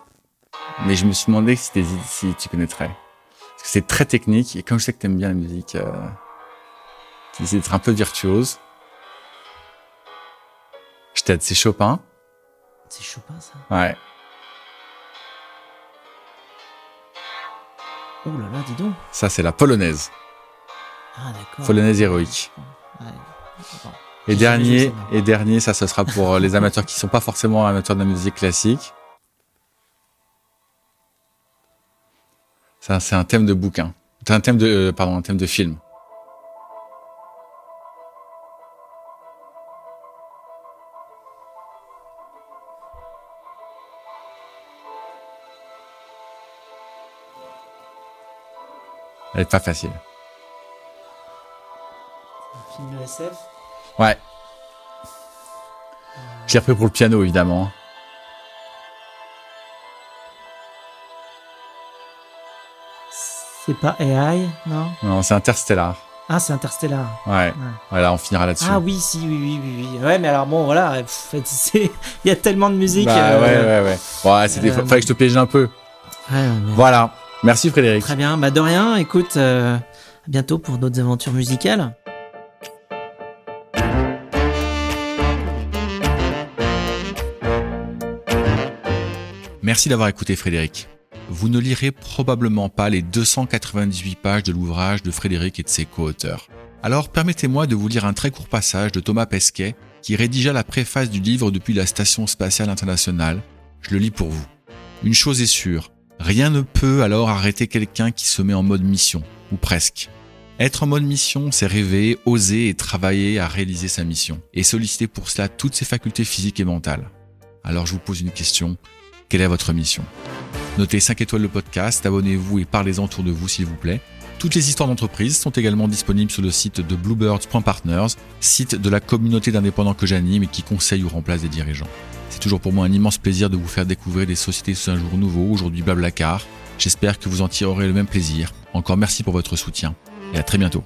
Mais je me suis demandé si, si tu connaîtrais. Parce que c'est très technique. Et comme je sais que t'aimes bien la musique, euh, tu essaies d'être un peu virtuose. Je t'aide, c'est Chopin. C'est Chopin, ça? Ouais. Oh là là, dis donc. Ça, c'est la polonaise. Ah, d'accord. Polonaise héroïque. Ouais. Et dernier, et dernier, ça, ce sera pour euh, les amateurs qui sont pas forcément amateurs de la musique classique. Ça, c'est un thème de bouquin. C'est un thème de, euh, pardon, un thème de film. Elle est pas facile. Un film de SF Ouais. Je l'ai repris pour le piano, évidemment. C'est pas AI, non Non, c'est Interstellar. Ah, c'est Interstellar. Ouais. Voilà, on finira là-dessus. Ah oui, si, oui, oui, oui, oui. Ouais, mais alors bon, voilà, pff, il y a tellement de musique. Bah, euh, ouais, ouais, ouais. Ouais, c'était, euh, fallait que je te piège un peu. ouais, mais- Voilà. Merci Frédéric. Très bien, bah de rien, écoute, euh, à bientôt pour d'autres aventures musicales. Merci d'avoir écouté Frédéric. Vous ne lirez probablement pas les 298 pages de l'ouvrage de Frédéric et de ses co-auteurs. Alors permettez-moi de vous lire un très court passage de Thomas Pesquet qui rédigea la préface du livre depuis la Station spatiale internationale. Je le lis pour vous. Une chose est sûre, rien ne peut alors arrêter quelqu'un qui se met en mode mission, ou presque. Être en mode mission, c'est rêver, oser et travailler à réaliser sa mission, et solliciter pour cela toutes ses facultés physiques et mentales. Alors je vous pose une question, quelle est votre mission? Notez 5 étoiles le podcast, abonnez-vous et parlez-en autour de vous s'il vous plaît. Toutes les histoires d'entreprise sont également disponibles sur le site de bluebirds.partners, site de la communauté d'indépendants que j'anime et qui conseille ou remplace des dirigeants. C'est toujours pour moi un immense plaisir de vous faire découvrir des sociétés sous un jour nouveau, aujourd'hui Blablacar. J'espère que vous en tirerez le même plaisir. Encore merci pour votre soutien et à très bientôt.